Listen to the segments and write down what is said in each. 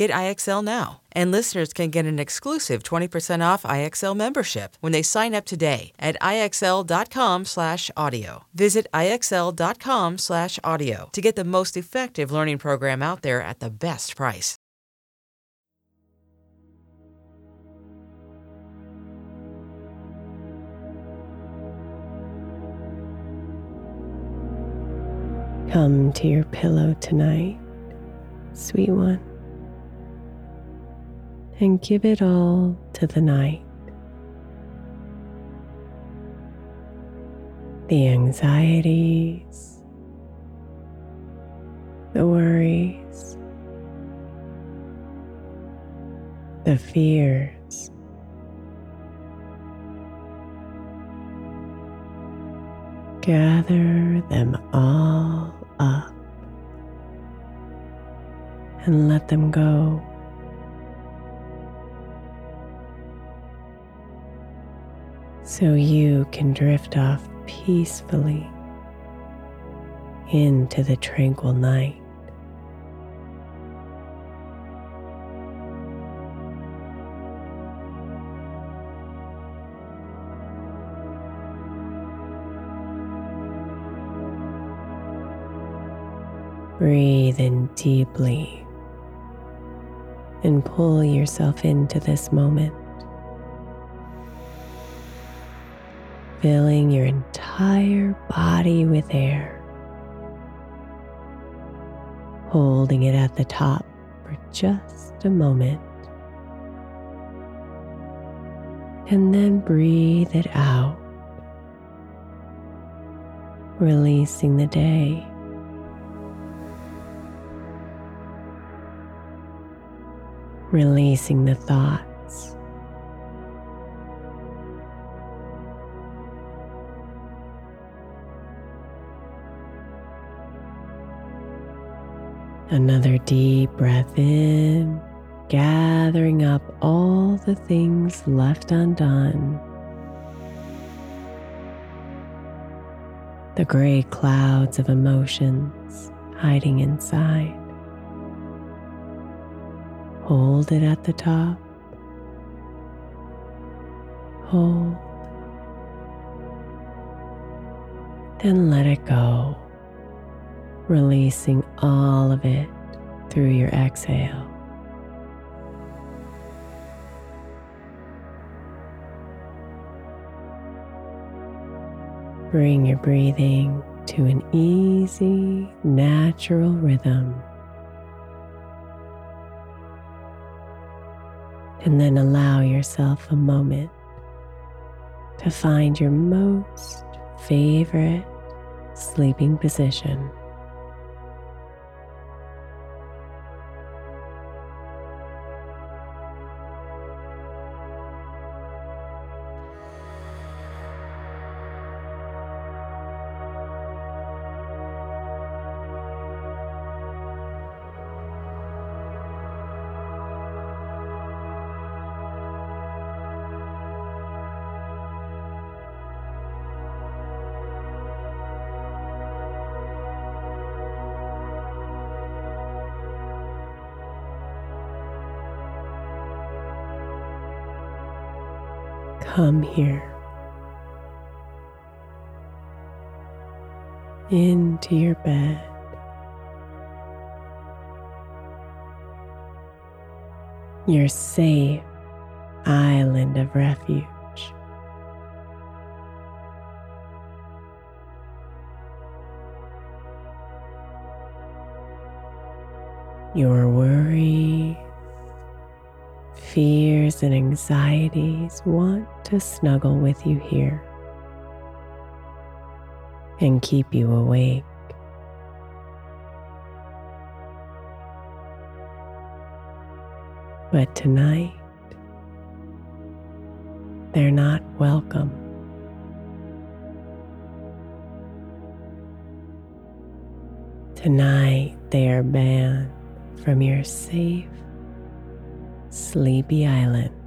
Get IXL now. And listeners can get an exclusive 20% off IXL membership when they sign up today at IXL.com/audio. Visit IXL.com/audio to get the most effective learning program out there at the best price. Come to your pillow tonight, sweet one, and give it all to the night. The anxieties, the worries, the fears. Gather them all up and let them go. So you can drift off peacefully into the tranquil night. Breathe in deeply and pull yourself into this moment, filling your entire body with air, holding it at the top for just a moment. And then breathe it out, releasing the day. Releasing the thoughts. Another deep breath in, gathering up all the things left undone. The gray clouds of emotions hiding inside. Hold it at the top. Hold. Then let it go releasing all of it through your exhale. Bring your breathing to an easy, natural rhythm. And then allow yourself a moment to find your most favorite sleeping position. Come here into your bed. Your safe island of refuge. Your worry fears and anxieties want to snuggle with you here and keep you awake. But tonight, they're not welcome. Tonight, they are banned from your safe Sleepy Island.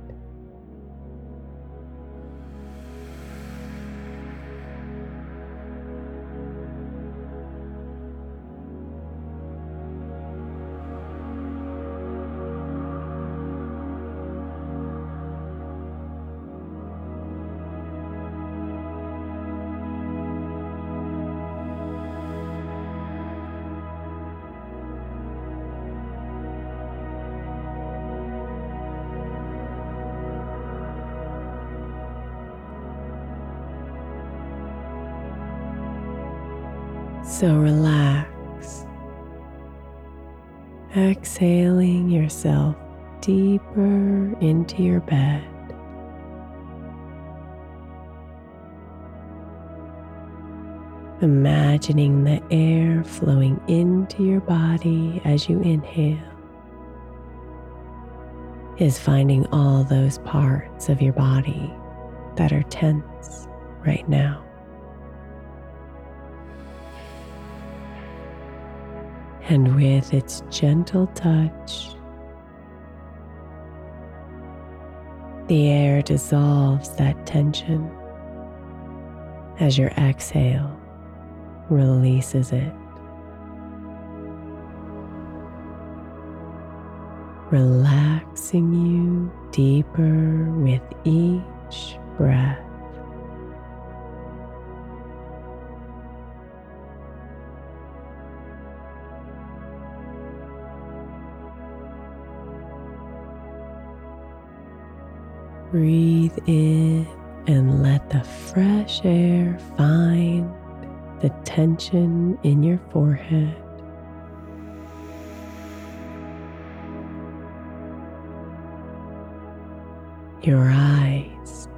Imagining the air flowing into your body as you inhale is finding all those parts of your body that are tense right now. and with its gentle touch, the air dissolves that tension as your exhale releases it. Relaxing you deeper with each breath. Breathe in and let the fresh air find the tension in your forehead. Your eyes,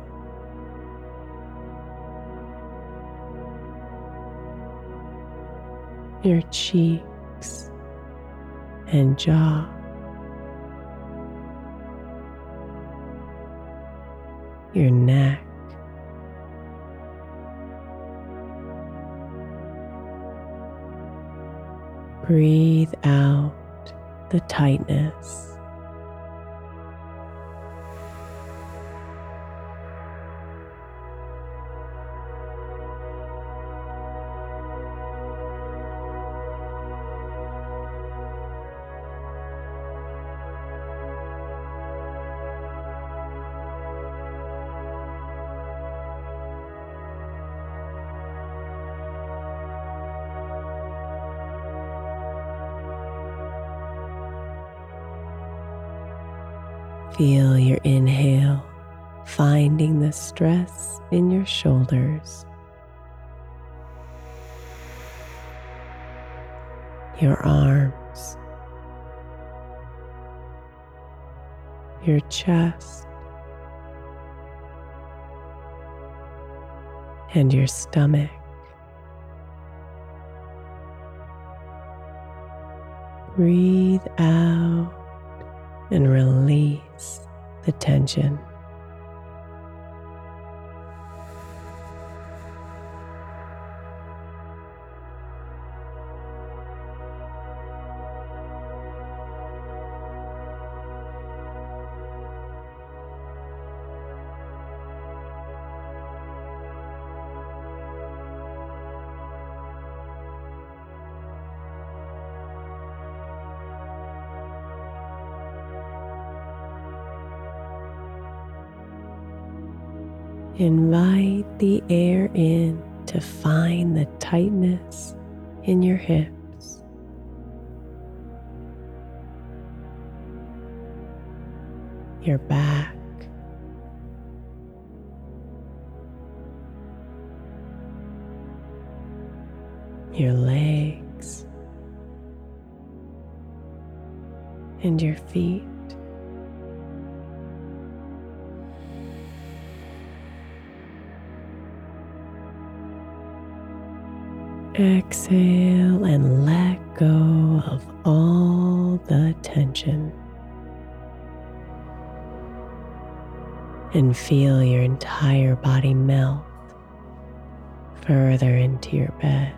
your cheeks and jaw. Your neck. Breathe out the tightness. Stress in your shoulders, your arms, your chest, and your stomach. Breathe out and release the tension. Your back. Your legs. And your feet. Exhale And feel your entire body melt further into your bed.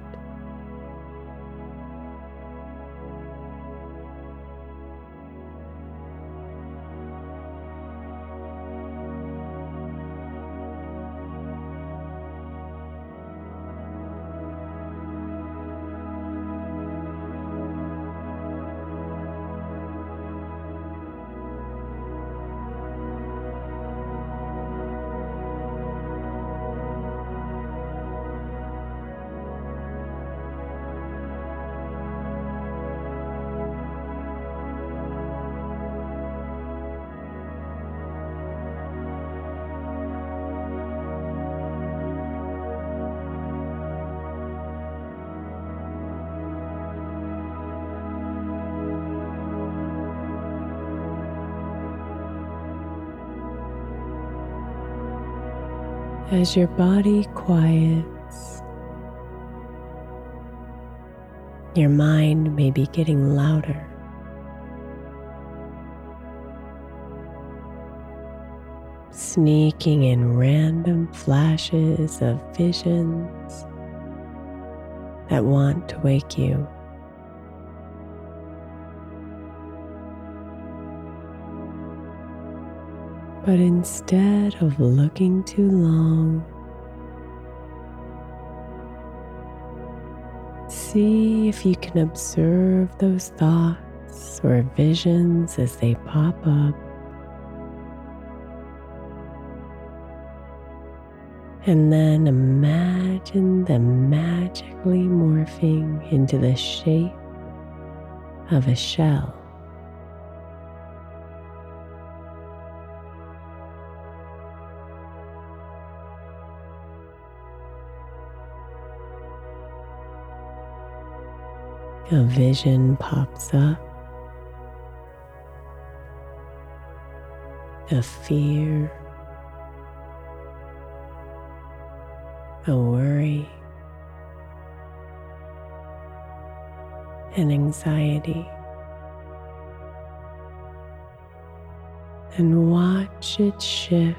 As your body quiets, your mind may be getting louder. Sneaking in random flashes of visions that want to wake you. But instead of looking too long, see if you can observe those thoughts or visions as they pop up. And then imagine them magically morphing into the shape of a shell. A vision pops up a fear, a worry, an anxiety. And watch it shift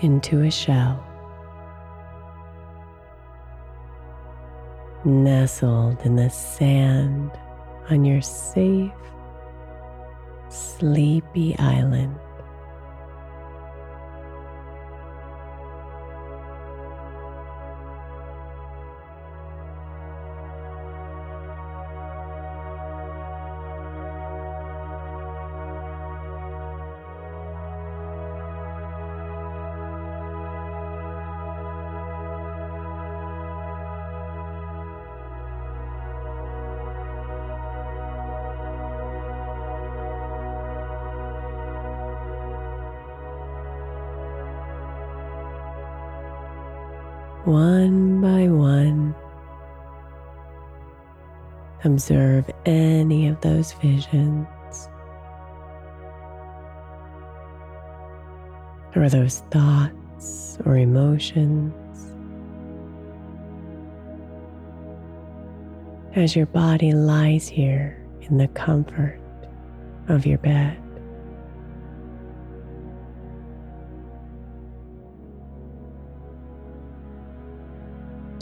into a shell. Nestled in the sand on your safe, sleepy island. One by one. Observe any of those visions or those thoughts or emotions as your body lies here in the comfort of your bed.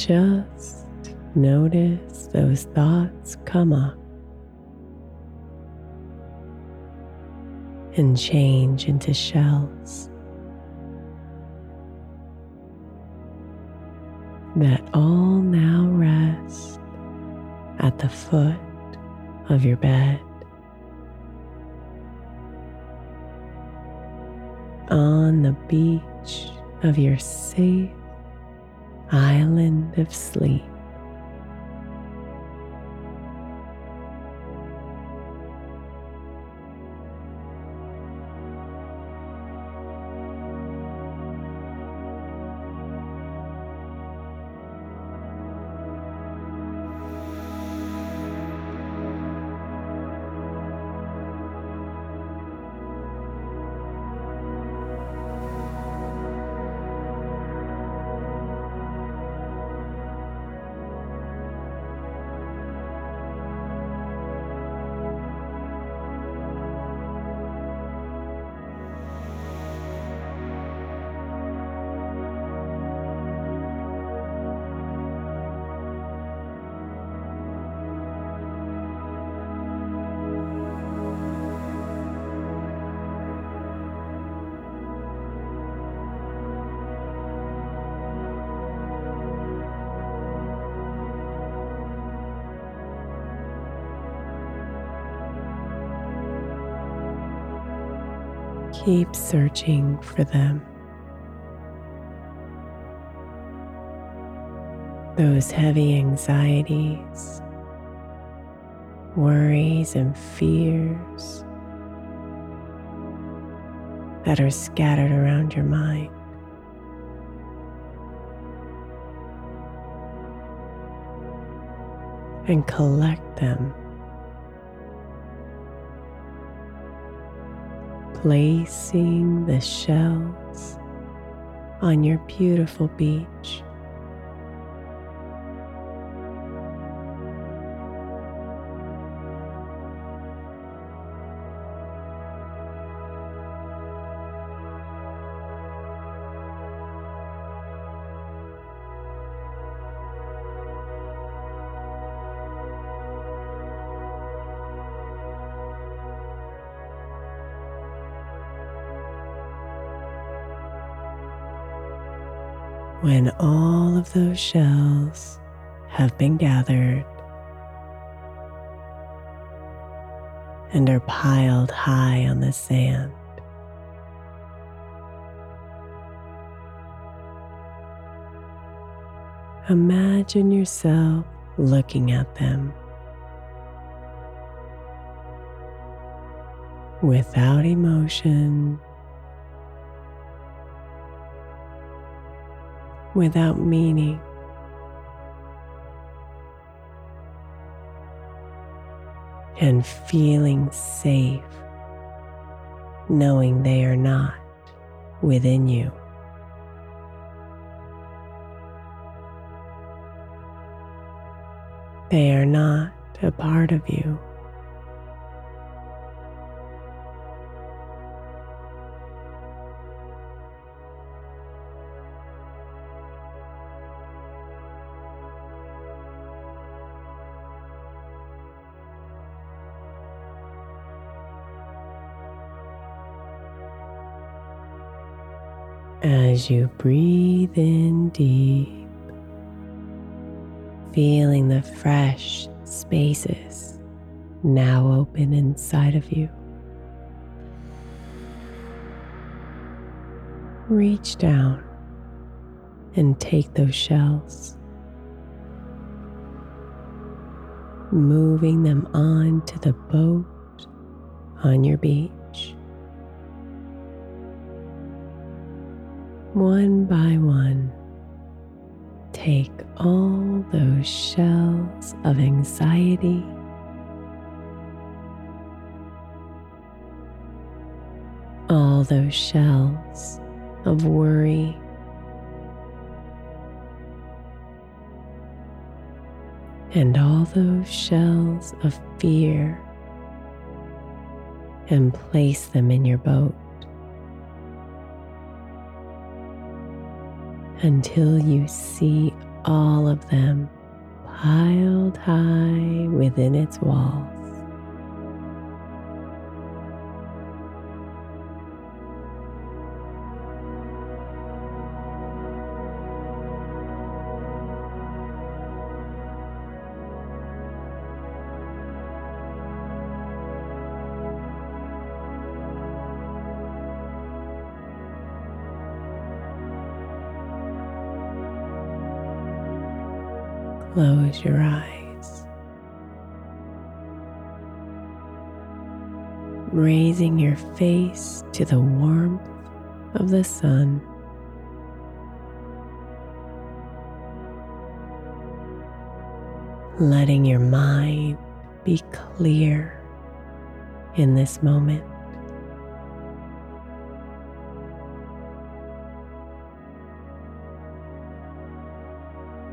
Just notice those thoughts come up and change into shells that all now rest at the foot of your bed. On the beach of your safe island of sleep. Keep searching for them. Those heavy anxieties, worries, and fears that are scattered around your mind. And collect them placing the shells on your beautiful beach. When all of those shells have been gathered and are piled high on the sand, imagine yourself looking at them without emotion without meaning. And feeling safe, knowing they are not within you. They are not a part of you. As you breathe in deep, feeling the fresh spaces now open inside of you. Reach down and take those shells, moving them onto the boat on your beach. One by one, take all those shells of anxiety. All those shells of worry. And all those shells of fear, and place them in your boat. Until you see all of them piled high within its walls. Close your eyes. Raising your face to the warmth of the sun. Letting your mind be clear in this moment.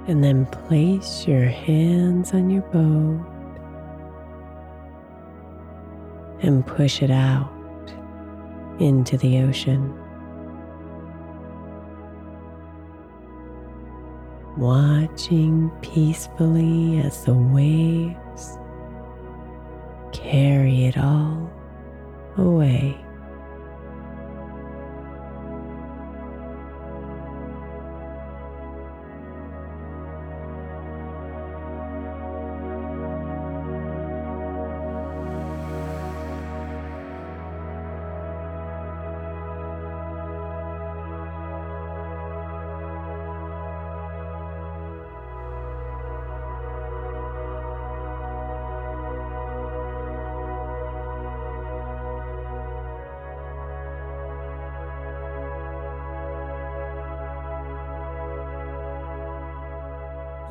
And then place your hands on your boat and push it out into the ocean. Watching peacefully as the waves carry it all away.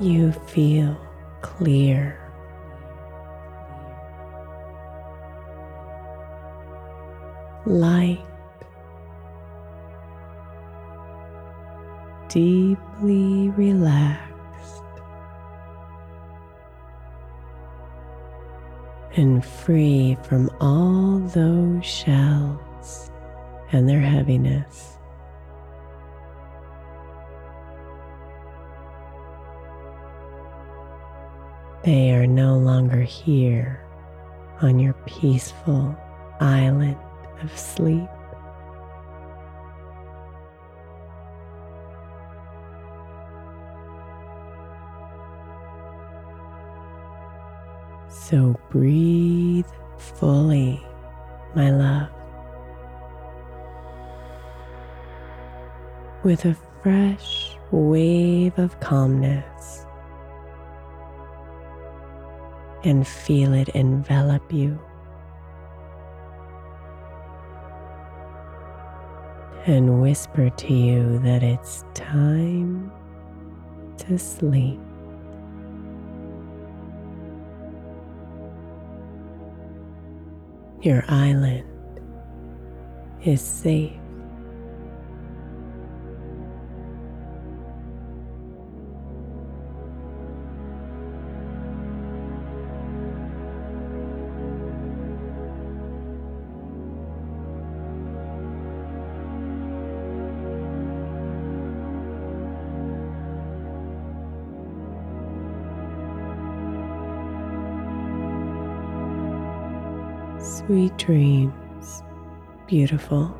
You feel clear. Peaceful island of sleep. So breathe fully, my love, with a fresh wave of calmness and feel it envelop you. And whisper to you that it's time to sleep. Your island is safe. Dreams, beautiful.